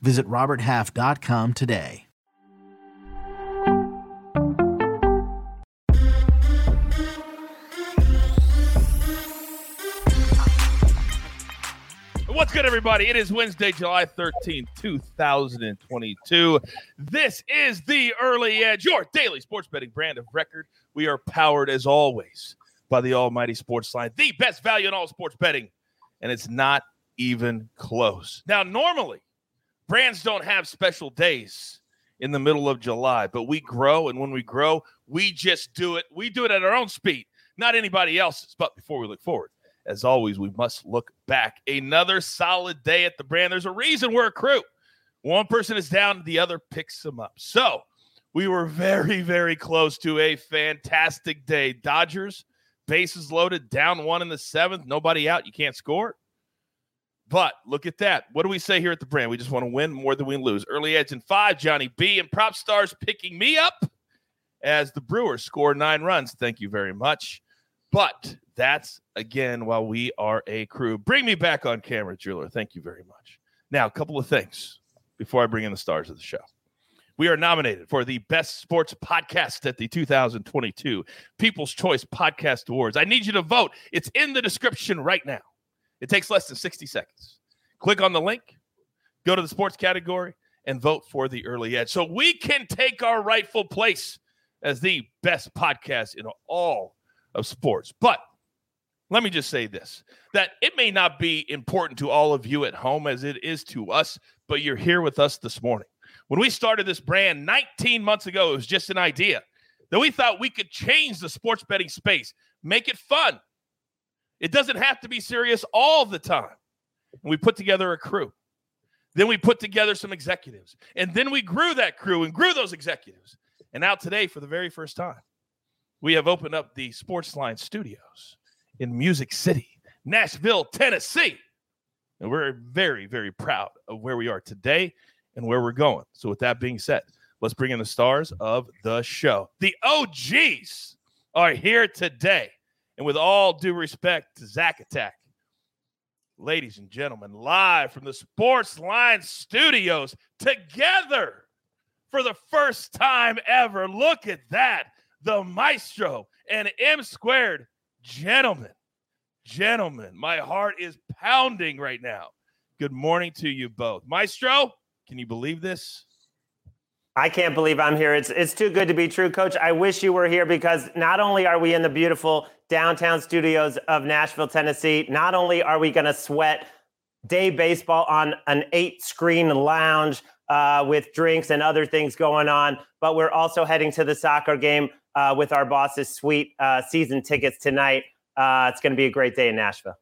Visit RobertHalf.com today. What's good, everybody? It is Wednesday, July 13th, 2022. This is the Early Edge, your daily sports betting brand of record. We are powered, as always, by the Almighty Sports Line, the best value in all sports betting, and it's not even close. Now, normally, brands don't have special days in the middle of July, but we grow, and when we grow, we just do it. We do it at our own speed, not anybody else's. But before we look forward, as always, we must look back. Another solid day at the brand. There's a reason we're a crew. One person is down, the other picks them up. So we were very, very close to a fantastic day. Dodgers, bases loaded, down one in the seventh, nobody out. You can't score. But look at that. What do we say here at the brand? We just want to win more than we lose. Early edge in five, Johnny B and prop stars picking me up as the Brewers score nine runs. Thank you very much. But that's again while we are a crew. Bring me back on camera, Jeweler. Thank you very much. Now, a couple of things before I bring in the stars of the show. We are nominated for the best sports podcast at the 2022 People's Choice Podcast Awards. I need you to vote. It's in the description right now. It takes less than 60 seconds. Click on the link, go to the sports category, and vote for the early edge so we can take our rightful place as the best podcast in all of sports. But let me just say this that it may not be important to all of you at home as it is to us, but you're here with us this morning. When we started this brand 19 months ago, it was just an idea that we thought we could change the sports betting space, make it fun. It doesn't have to be serious all the time. And we put together a crew. Then we put together some executives. And then we grew that crew and grew those executives. And now today, for the very first time, we have opened up the Sportsline Studios in Music City, Nashville, Tennessee. And we're very, very proud of where we are today and where we're going. So, with that being said, let's bring in the stars of the show. The OGs are here today. And with all due respect to Zack Attack, ladies and gentlemen, live from the Sports Line Studios, together for the first time ever. Look at that. The Maestro and M squared Gentlemen, gentlemen, my heart is pounding right now. Good morning to you both. Maestro, can you believe this? I can't believe I'm here. It's it's too good to be true, coach. I wish you were here because not only are we in the beautiful downtown studios of Nashville, Tennessee, not only are we going to sweat day baseball on an eight screen lounge uh, with drinks and other things going on, but we're also heading to the soccer game uh, with our boss's sweet uh, season tickets tonight. Uh, it's going to be a great day in Nashville.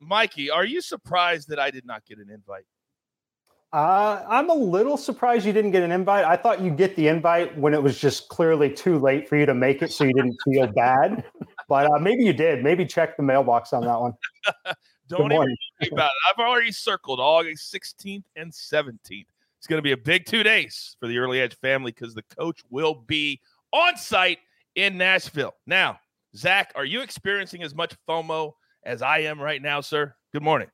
Mikey, are you surprised that I did not get an invite? Uh, I'm a little surprised you didn't get an invite. I thought you'd get the invite when it was just clearly too late for you to make it, so you didn't feel bad. But uh, maybe you did. Maybe check the mailbox on that one. Don't even think about it. I've already circled August 16th and 17th. It's going to be a big two days for the Early Edge family because the coach will be on site in Nashville. Now, Zack, are you experiencing as much FOMO as I am right now, sir? Good morning.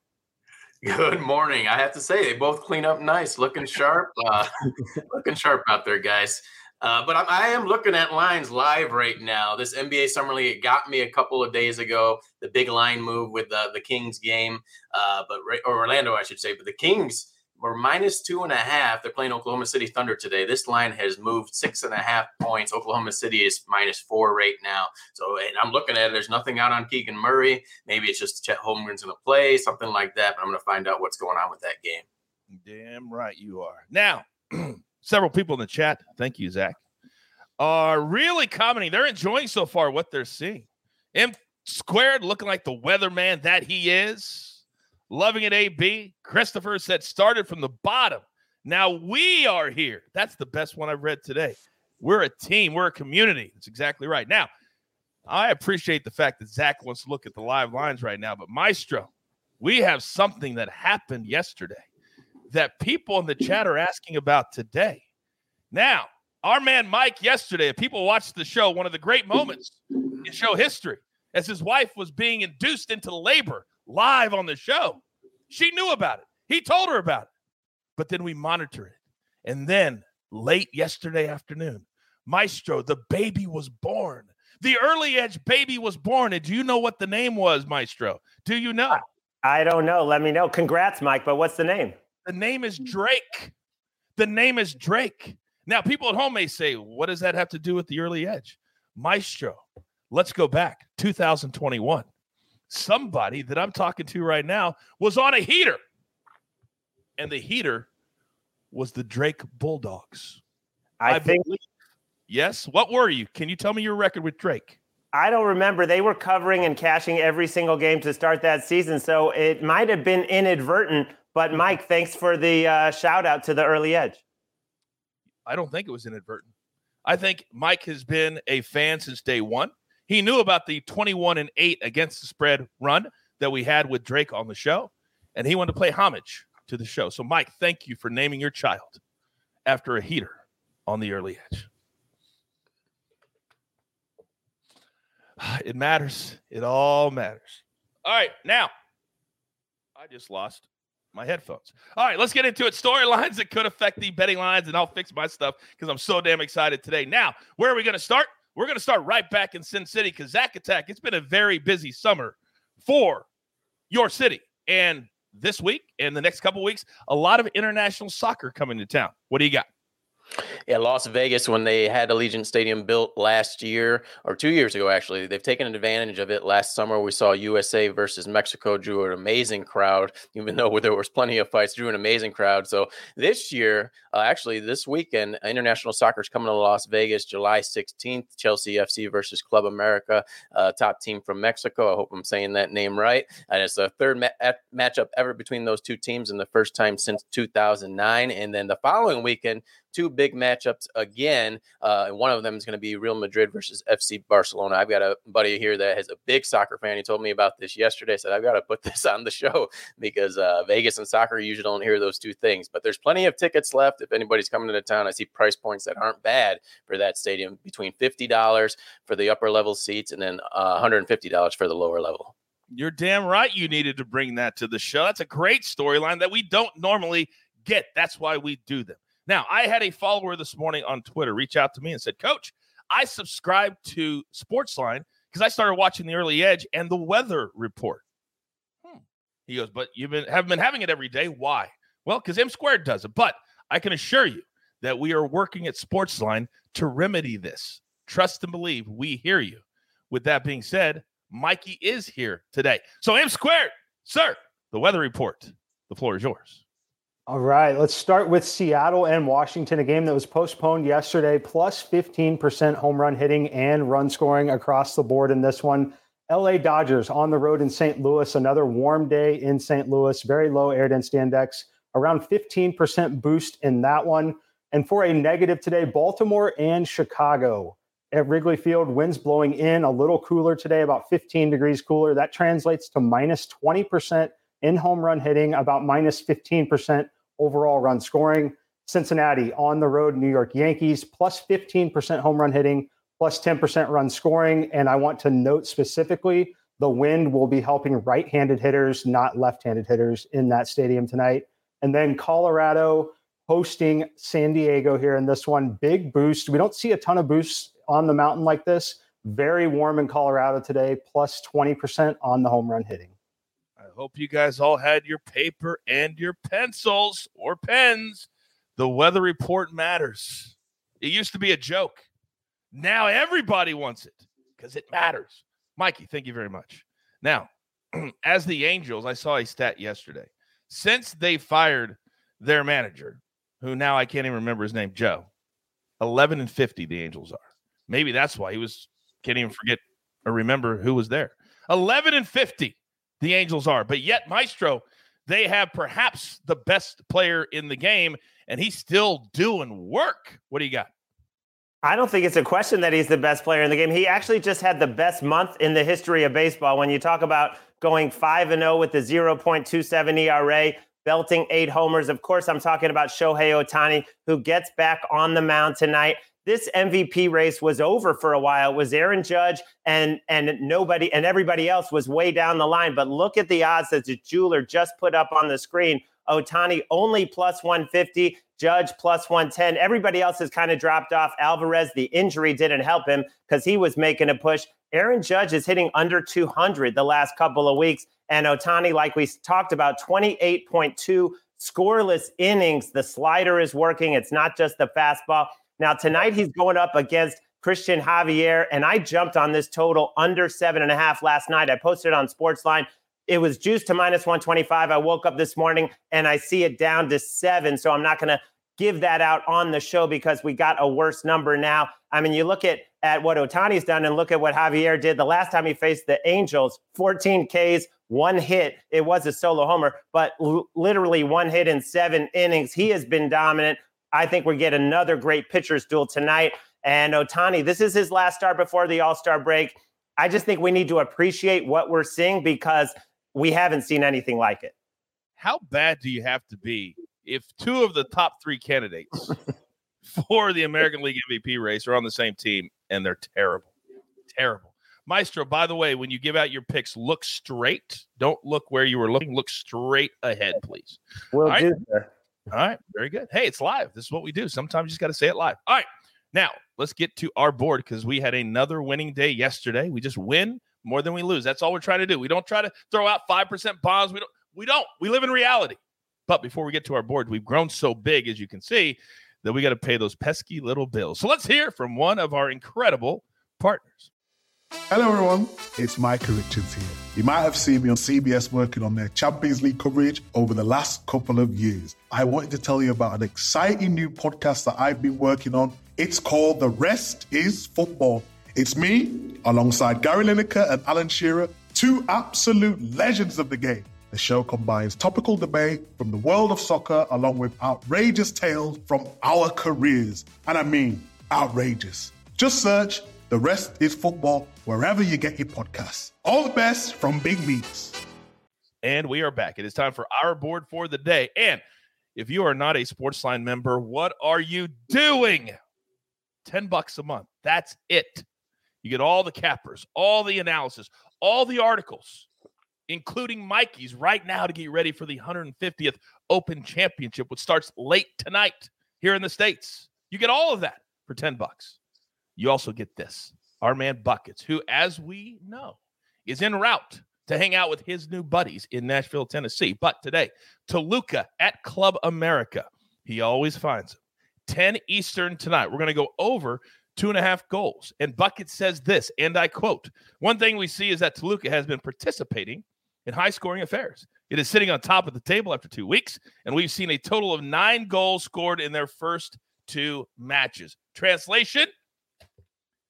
Good morning. I have to say, they both clean up nice, looking sharp, uh, looking sharp out there, guys. Uh, but I'm, I am looking at lines live right now. This NBA Summer League got me a couple of days ago. The big line move with the, the Kings game, uh, but or Orlando, I should say. But the Kings we're minus two and a half. They're playing Oklahoma City Thunder today. This line has moved six and a half points. Oklahoma City is minus four right now. So, and I'm looking at it. There's nothing out on Keegan Murray. Maybe it's just Chet Holmgren's going to play, something like that. But I'm going to find out what's going on with that game. Damn right you are. Now, several people in the chat, thank you, Zack, are really commenting. They're enjoying so far what they're seeing. M squared looking like the weatherman that he is. Loving it, AB. Christopher said started from the bottom. Now we are here. That's the best one I've read today. We're a team. We're a community. That's exactly right. Now, I appreciate the fact that Zack wants to look at the live lines right now, but Maestro, we have something that happened yesterday that people in the chat are asking about today. Now, our man Mike yesterday, if people watched the show, one of the great moments in show history, as his wife was being induced into labor live on the show. She knew about it. He told her about it. But then we monitor it. And then late yesterday afternoon, Maestro, the baby was born. The early edge baby was born. And do you know what the name was, Maestro? Do you know? I don't know. Let me know. Congrats, Mike. But what's the name? The name is Drake. The name is Drake. Now, people at home may say, what does that have to do with the early edge? Maestro, let's go back 2021. Somebody that I'm talking to right now was on a heater, and the heater was the Drake Bulldogs. I, I think. Believe. Yes. What were you? Can you tell me your record with Drake? I don't remember. They were covering and cashing every single game to start that season, so it might have been inadvertent. But Mike, thanks for the uh, shout out to the early edge. I don't think it was inadvertent. I think Mike has been a fan since day one. He knew about the 21 and 8 against the spread run that we had with Drake on the show, and he wanted to play homage to the show. So, Mike, thank you for naming your child after a heater on the early edge. It matters. It all matters. All right, now I just lost my headphones. All right, let's get into it. Storylines that could affect the betting lines, and I'll fix my stuff because I'm so damn excited today. Now, where are we going to start? We're going to start right back in Sin City because Zack Attack, it's been a very busy summer for your city. And this week and the next couple weeks, a lot of international soccer coming to town. What do you got? Yeah, Las Vegas, when they had Allegiant Stadium built last year or two years ago, actually, they've taken advantage of it. Last summer, we saw USA versus Mexico, drew an amazing crowd, even though there was plenty of fights, drew an amazing crowd. So this year, uh, actually, this weekend, international soccer is coming to Las Vegas July 16th. Chelsea FC versus Club America, uh, top team from Mexico. I hope I'm saying that name right. And it's the third ma- matchup ever between those two teams and the first time since 2009. And then the following weekend, two big matchups again. Uh, and one of them is going to be Real Madrid versus FC Barcelona. I've got a buddy here that is a big soccer fan. He told me about this yesterday. Said, I've got to put this on the show because uh, Vegas and soccer usually don't hear those two things. But there's plenty of tickets left. If anybody's coming to town, I see price points that aren't bad for that stadium between $50 for the upper level seats and then uh, $150 for the lower level. You're damn right you needed to bring that to the show. That's a great storyline that we don't normally get. That's why we do them. Now, I had a follower this morning on Twitter reach out to me and said, Coach, I subscribed to Sportsline because I started watching the early edge and the weather report. Hmm. He goes, but you've been haven't been having it every day. Why? Well, because M squared does it. But I can assure you that we are working at Sportsline to remedy this. Trust and believe we hear you. With that being said, Mikey is here today. So M squared, sir, the weather report. The floor is yours. All right, let's start with Seattle and Washington, a game that was postponed yesterday, plus 15% home run hitting and run scoring across the board in this one. LA Dodgers on the road in St. Louis, another warm day in St. Louis, very low air density index, around 15% boost in that one. And for a negative today, Baltimore and Chicago at Wrigley Field, winds blowing in a little cooler today, about 15 degrees cooler. That translates to minus 20% in home run hitting, about minus 15% overall run scoring. Cincinnati on the road, New York Yankees, plus 15% home run hitting, plus 10% run scoring. And I want to note specifically the wind will be helping right handed hitters, not left handed hitters in that stadium tonight. And then Colorado hosting San Diego here in this one. Big boost. We don't see a ton of boosts on the mountain like this. Very warm in Colorado today, plus 20% on the home run hitting hope you guys all had your paper and your pencils or pens. The weather report matters. It used to be a joke. Now everybody wants it because it matters. Mikey, thank you very much. Now, as the Angels, I saw a stat yesterday. Since they fired their manager, who now I can't even remember his name, Joe, 11 and 50, the Angels are. Maybe that's why he was, can't even forget or remember who was there. 11 and 50 the Angels are. But yet, Maestro, they have perhaps the best player in the game. and he's still doing work. What do you got? I don't think it's a question that he's the best player in the game. He actually just had the best month in the history of baseball. When you talk about going 5 and 0 with the 0.27 ERA, belting eight homers. Of course, I'm talking about Shohei Ohtani, who gets back on the mound tonight. This MVP race was over for a while. It was Aaron Judge and and nobody and everybody else was way down the line. But look at the odds that the jeweler just put up on the screen. Ohtani only plus 150, Judge plus 110. Everybody else has kind of dropped off. Alvarez, the injury didn't help him because he was making a push. Aaron Judge is hitting under 200 the last couple of weeks. And Ohtani, like we talked about, 28.2 scoreless innings. The slider is working. It's not just the fastball. Now, tonight he's going up against Cristian Javier, and I jumped on this total under seven and a half last night. I posted on Sportsline. It was juiced to minus 125. I woke up this morning and I see it down to seven. So I'm not going to give that out on the show because we got a worse number now. I mean, you look at at what Ohtani's done and look at what Javier did the last time he faced the Angels 14 Ks, one hit. It was a solo homer, but l- literally one hit in seven innings. He has been dominant. I think we get another great pitcher's duel tonight. And Ohtani, this is his last start before the All Star break. I just think we need to appreciate what we're seeing because we haven't seen anything like it. How bad do you have to be if two of the top three candidates for the American League MVP race are on the same team and they're terrible? Terrible. Maestro, by the way, when you give out your picks, look straight. Don't look where you were looking. Look straight ahead, please. Will do, sir. All right. Very good. Hey, it's live. This is what we do. Sometimes you just got to say it live. All right. Now, let's get to our board because we had another winning day yesterday. We just win more than we lose. That's all we're trying to do. We don't try to throw out 5% bombs. We don't we don't. We live in reality. But before we get to our board, we've grown so big as you can see that we got to pay those pesky little bills. So let's hear from one of our incredible partners. Hello, everyone. It's Micah Richards here. You might have seen me on CBS working on their Champions League coverage over the last couple of years. I wanted to tell you about an exciting new podcast that I've been working on. It's called The Rest is Football. It's me, alongside Gary Lineker and Alan Shearer, two absolute legends of the game. The show combines topical debate from the world of soccer along with outrageous tales from our careers. And I mean, outrageous. Just search The Rest is Football wherever you get your podcasts. All the best from Big Meats. And we are back. It is time for our board for the day. And if you are not a Sportsline member, what are you doing? 10 bucks a month. That's it. You get all the cappers, all the analysis, all the articles, including Mikey's right now to get ready for the 150th Open Championship, which starts late tonight here in the States. You get all of that for 10 bucks. You also get this our man Buckets, who, as we know, is en route to hang out with his new buddies in Nashville, Tennessee. But today, Toluca at Club America. He always finds them. 10 Eastern tonight. We're going to go over two and a half goals. And Bucket says this, and I quote One thing we see is that Toluca has been participating in high scoring affairs. It is sitting on top of the table after two weeks, and we've seen a total of nine goals scored in their first two matches. Translation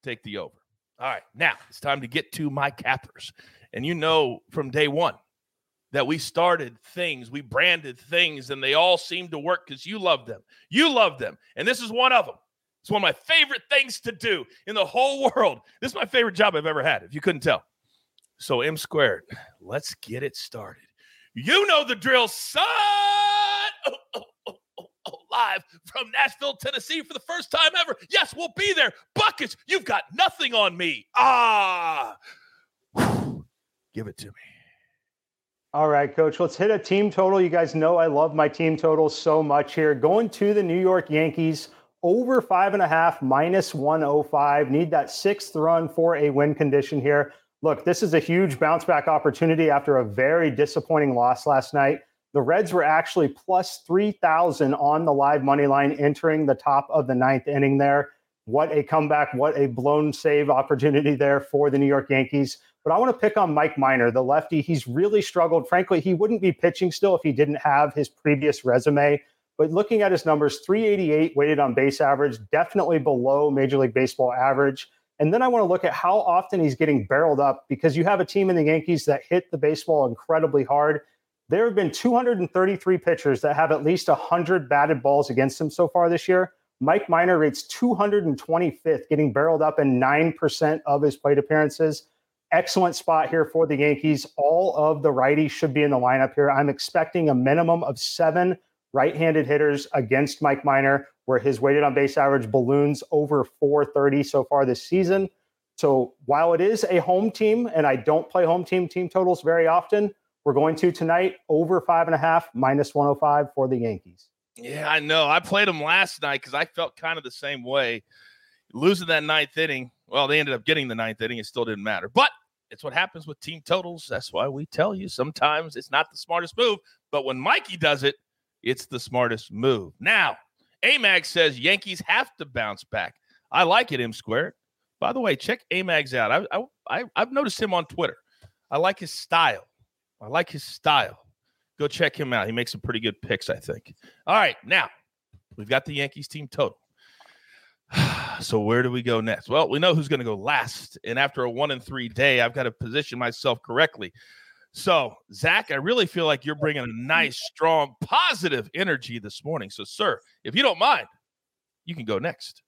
take the over. All right, now it's time to get to my cappers. And you know from day one that we started things, we branded things, and they all seem to work because you love them. You love them. And this is one of them. It's one of my favorite things to do in the whole world. This is my favorite job I've ever had, if you couldn't tell. So, M squared, let's get it started. You know the drill, son. Oh, oh, oh, oh, oh, live from Nashville, Tennessee for the first time ever. Yes, we'll be there. Buckets, you've got nothing on me. Ah, give it to me. All right, coach, let's hit a team total. You guys know I love my team totals so much here. Going to the New York Yankees over five and a half, minus 105. Need that sixth run for a win condition here. Look, this is a huge bounce back opportunity after a very disappointing loss last night. The Reds were actually plus 3,000 on the live money line entering the top of the ninth inning there. What a comeback. What a blown save opportunity there for the New York Yankees. But I want to pick on Mike Minor, the lefty. He's really struggled. Frankly, he wouldn't be pitching still if he didn't have his previous resume. But looking at his numbers, 388 weighted on base average, definitely below Major League Baseball average. And then I want to look at how often he's getting barreled up because you have a team in the Yankees that hit the baseball incredibly hard. There have been 233 pitchers that have at least 100 batted balls against him so far this year. Mike Minor rates 225th, getting barreled up in 9% of his plate appearances. Excellent spot here for the Yankees. All of the righties should be in the lineup here. I'm expecting a minimum of seven right handed hitters against Mike Minor, where his weighted on base average balloons over 430 so far this season. So while it is a home team, and I don't play home team team totals very often, we're going to tonight over five and a half, minus 105 for the Yankees. Yeah, I know. I played them last night because I felt kind of the same way. Losing that ninth inning, well, they ended up getting the ninth inning. It still didn't matter. But it's what happens with team totals. That's why we tell you sometimes it's not the smartest move. But when Mikey does it, it's the smartest move. Now, AMAG says Yankees have to bounce back. I like it, M squared. By the way, check AMAG's out. I, I, I've noticed him on Twitter. I like his style. I like his style. Go check him out. He makes some pretty good picks, I think. All right, now we've got the Yankees team total. so where do we go next? Well, we know who's going to go last, and after a one and three day, I've got to position myself correctly. So, Zack, I really feel like you're bringing a mm. nice, strong, positive energy this morning. So, sir, if you don't mind, you can go next.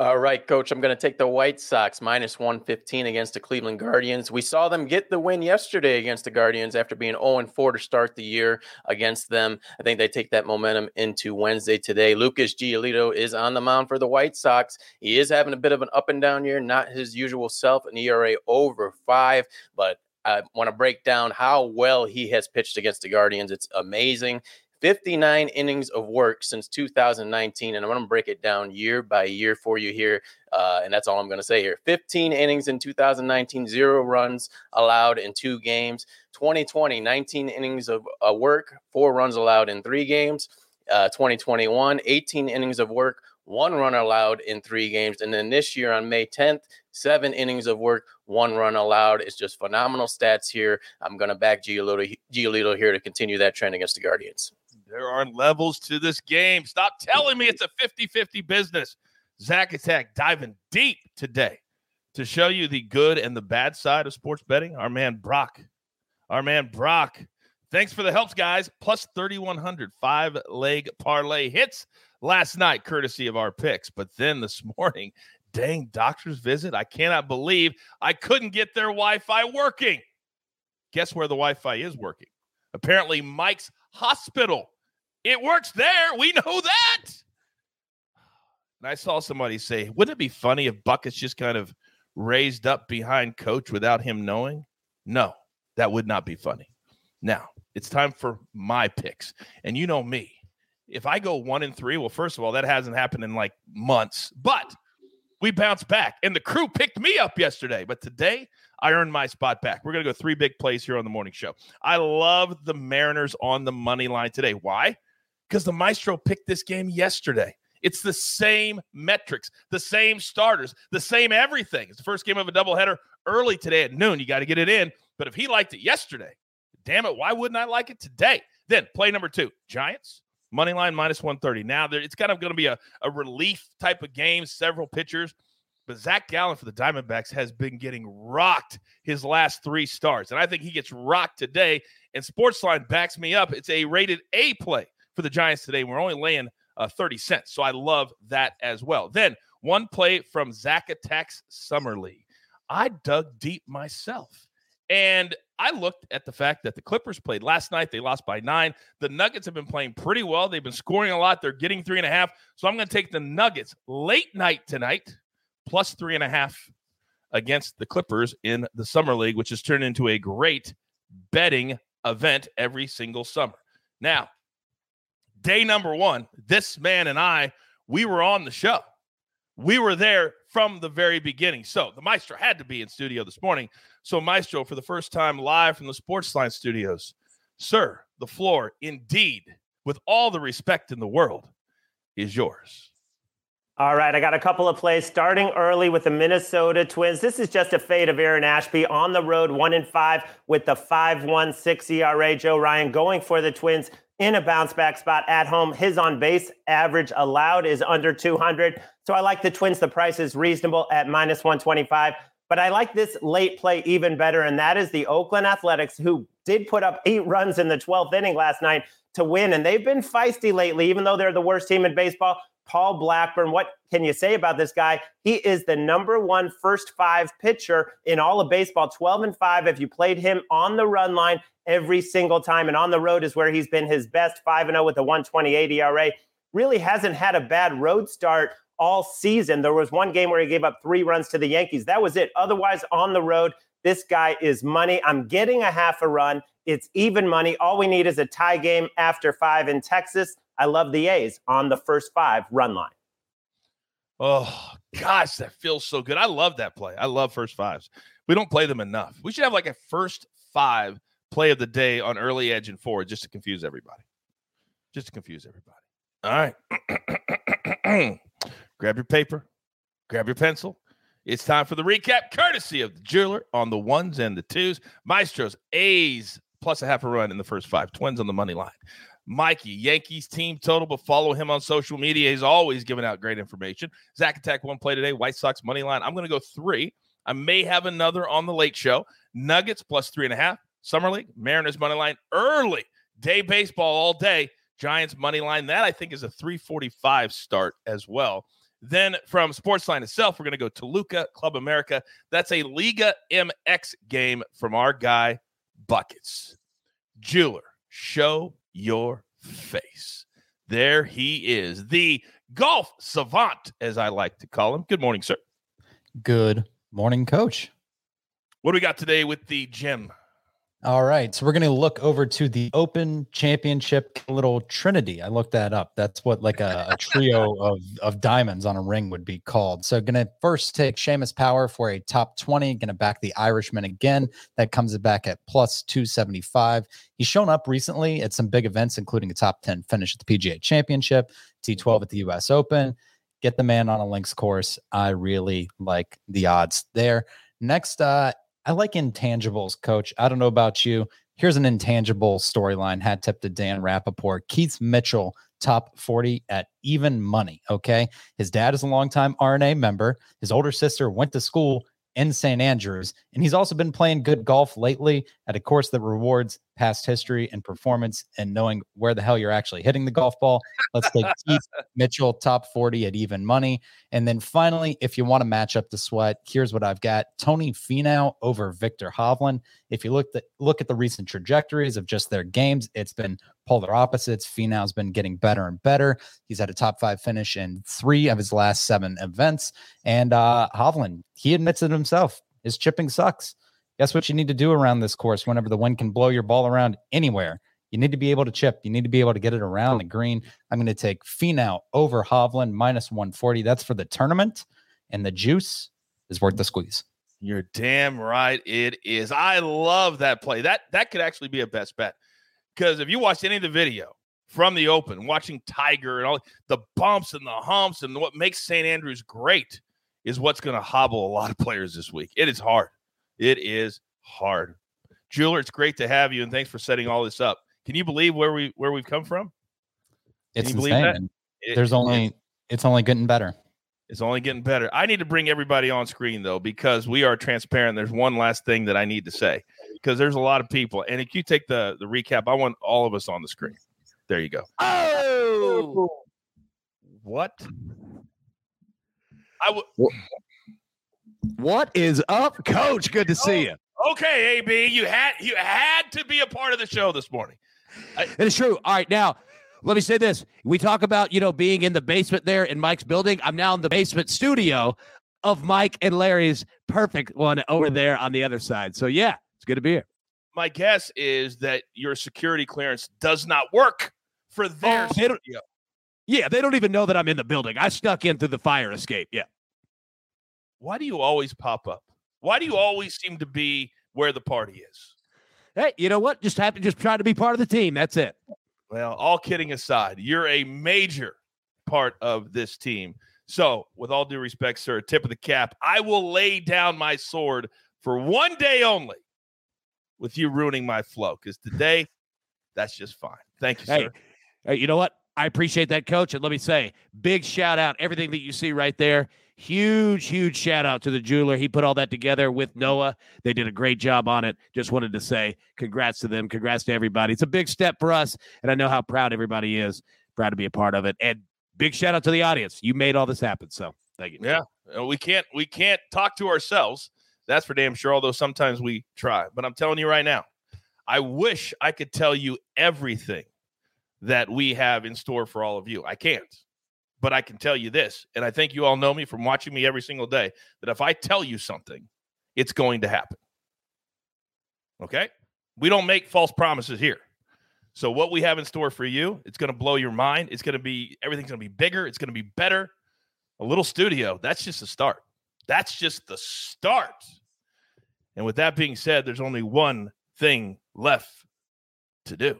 All right, coach. I'm going to take the White Sox minus 115 against the Cleveland Guardians. We saw them get the win yesterday against the Guardians after being 0 4 to start the year against them. I think they take that momentum into Wednesday today. Lucas Giolito is on the mound for the White Sox. He is having a bit of an up and down year, not his usual self, an ERA over five, but I want to break down how well he has pitched against the Guardians. It's amazing. 59 innings of work since 2019. And I'm going to break it down year by year for you here. Uh, and that's all I'm going to say here 15 innings in 2019, zero runs allowed in two games. 2020, 19 innings of uh, work, four runs allowed in three games. Uh, 2021, 18 innings of work, one run allowed in three games. And then this year on May 10th, seven innings of work, one run allowed. It's just phenomenal stats here. I'm going to back Giolito, Giolito here to continue that trend against the Guardians. There are levels to this game. Stop telling me it's a 50 50 business. Zack Attack diving deep today to show you the good and the bad side of sports betting. Our man Brock, our man Brock. Thanks for the helps, guys. Plus 3,100 five leg parlay hits last night, courtesy of our picks. But then this morning, dang doctor's visit. I cannot believe I couldn't get their Wi Fi working. Guess where the Wi Fi is working? Apparently, Mike's hospital. It works there. We know that. And I saw somebody say, wouldn't it be funny if Buckets just kind of raised up behind coach without him knowing? No, that would not be funny. Now, it's time for my picks. And you know me. If I go one and three, well, first of all, that hasn't happened in like months, but we bounced back. And the crew picked me up yesterday. But today, I earned my spot back. We're going to go three big plays here on the morning show. I love the Mariners on the money line today. Why? because the Maestro picked this game yesterday. It's the same metrics, the same starters, the same everything. It's the first game of a doubleheader early today at noon. You got to get it in. But if he liked it yesterday, damn it, why wouldn't I like it today? Then play number two Giants, money line minus 130. Now, it's kind of going to be a, a relief type of game, several pitchers. But Zac Gallen for the Diamondbacks has been getting rocked his last three starts. And I think he gets rocked today. And Sportsline backs me up. It's a rated A play for the Giants today. We're only laying uh, 30 cents. So I love that as well. Then one play from Zack Attack's Summer League. I dug deep myself. And I looked at the fact that the Clippers played last night. They lost by nine. The Nuggets have been playing pretty well. They've been scoring a lot. They're getting three and a half. So I'm going to take the Nuggets late night tonight, plus three and a half against the Clippers in the Summer League, which has turned into a great betting event every single summer. Now, day number one, this man and I, we were on the show. We were there from the very beginning. So the Maestro had to be in studio this morning. So, Maestro, for the first time live from the Sportsline studios, sir, the floor indeed, with all the respect in the world, is yours. All right, I got a couple of plays starting early with the Minnesota Twins. This is just a fade of Aaron Ashby on the road, one in five with the 5.16 ERA. Joe Ryan going for the Twins in a bounce back spot at home. His on base average allowed is under 200. So I like the Twins. The price is reasonable at minus 125. But I like this late play even better, and that is the Oakland Athletics, who did put up eight runs in the 12th inning last night to win. And they've been feisty lately, even though they're the worst team in baseball. Paul Blackburn, what can you say about this guy? He is the number one first five pitcher in all of baseball, 12 and 5. If you played him on the run line every single time, and on the road is where he's been his best 5 and 0 with a 128 ERA. Really hasn't had a bad road start all season. There was one game where he gave up three runs to the Yankees. That was it. Otherwise, on the road, this guy is money. I'm getting a half a run. It's even money. All we need is a tie game after five in Texas. I love the A's on the first five run line. Oh, gosh, that feels so good. I love that play. I love first fives. We don't play them enough. We should have like a first five play of the day on early edge and forward just to confuse everybody. Just to confuse everybody. All right. grab your paper, grab your pencil. It's time for the recap, courtesy of the jeweler on the ones and the twos. Maestros, A's plus a half a run in the first five. Twins on the money line. Mikey, Yankees team total, but follow him on social media. He's always giving out great information. Zack Attack one play today. White Sox money line. I'm going to go three. I may have another on the late show. Nuggets plus three and a half. Summer League, Mariners money line early. Day baseball all day. Giants money line. That I think is a 345 start as well. Then from Sportsline itself, we're going to go Toluca Club America. That's a Liga MX game from our guy Buckets. Jeweler, show your face. There he is, the golf savant, as I like to call him. Good morning, sir. Good morning, coach. What do we got today with the gym? All right. So we're going to look over to the Open Championship little Trinity. I looked that up. That's what like a, a trio of, of diamonds on a ring would be called. So going to first take Seamus Power for a top 20, going to back the Irishman again. That comes back at plus 275. He's shown up recently at some big events, including a top 10 finish at the PGA Championship, T12 at the US Open. Get the man on a links course. I really like the odds there. Next, uh, I like intangibles, coach. I don't know about you. Here's an intangible storyline. Hat tip to Dan Rapaport. Keith Mitchell, top 40 at even money. Okay. His dad is a longtime R&A member. His older sister went to school in St. Andrews. And he's also been playing good golf lately at a course that rewards past history and performance and knowing where the hell you're actually hitting the golf ball. Let's take Keith Mitchell, top 40 at even money. And then finally, if you want to match up the sweat, here's what I've got Tony Finau over Viktor Hovland. If you look, the, look at the recent trajectories of just their games, it's been polar opposites. Finau's been getting better and better. He's had a top five finish in three of his last seven events. And uh, Hovland, he admits it himself. His chipping sucks. Guess what you need to do around this course whenever the wind can blow your ball around anywhere? You need to be able to chip. You need to be able to get it around the green. I'm going to take Finau over Hovland minus 140. That's for the tournament. And the juice is worth the squeeze. You're damn right it is. I love that play. That that could actually be a best bet. Because if you watched any of the video from the open, watching Tiger and all the bumps and the humps and what makes St. Andrews great is what's going to hobble a lot of players this week. It is hard. It is hard. Jeweler, it's great to have you, and thanks for setting all this up. Can you believe where we where we've come from? Can it's insane. It, There's only it, it's only getting better. It's only getting better. I need to bring everybody on screen though, because we are transparent. There's one last thing that I need to say because there's a lot of people, and if you take the the recap, I want all of us on the screen. There you go. Oh, what? I would. What is up, Coach? Good to see oh, you. Okay, AB, you had you had to be a part of the show this morning. I, it is true. All right, now let me say this: we talk about you know being in the basement there in Mike's building. I'm now in the basement studio of Mike and Larry's perfect one over there on the other side. So yeah, it's good to be here. My guess is that your security clearance does not work for their oh. Yeah, they don't even know that I'm in the building. I snuck in through the fire escape. Yeah why do you always pop up? Why do you always seem to be where the party is? Hey, you know what? Just have to just try to be part of the team. That's it. Well, all kidding aside, you're a major part of this team. So, with all due respect, sir, tip of the cap, I will lay down my sword for one day only with you ruining my flow because today that's just fine. Thank you, hey, sir. Hey, you know what? I appreciate that, coach. And let me say, big shout out. Everything that you see right there Huge, huge shout out to the jeweler. He put all that together with Noah. They did a great job on it. Just wanted to say congrats to them. Congrats to everybody. It's a big step for us. And I know how proud everybody is. Proud to be a part of it. And big shout out to the audience. You made all this happen. So thank you. Yeah. Uh, We can't we can't talk to ourselves. That's for damn sure, although sometimes we try. But I'm telling you right now, I wish I could tell you everything that we have in store for all of you. I can't. But I can tell you this, and I think you all know me from watching me every single day, that if I tell you something, it's going to happen. Okay? We don't make false promises here. So what we have in store for you, it's going to blow your mind. It's going to be everything's going to be bigger, it's going to be better. A little studio, that's just the start. That's just the start. And with that being said, there's only one thing left to do.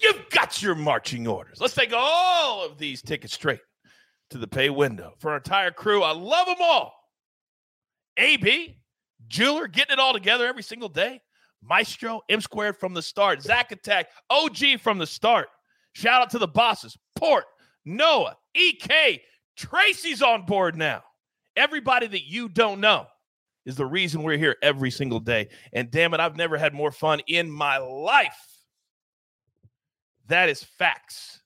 You've got your marching orders. Let's take all of these tickets straight to the pay window for our entire crew. I love them all. AB, Jeweler, getting it all together every single day. Maestro, M squared from the start. Zack Attack, OG from the start. Shout out to the bosses. Port, Noah, EK, Tracy's on board now. Everybody that you don't know is the reason we're here every single day. And damn it, I've never had more fun in my life. That is facts.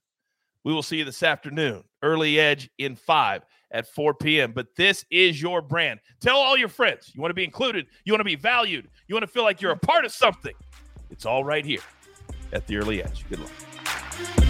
We will see you this afternoon, early edge in five at 4 p.m. But this is your brand. Tell all your friends you want to be included, you want to be valued, you want to feel like you're a part of something. It's all right here at the early edge. Good luck.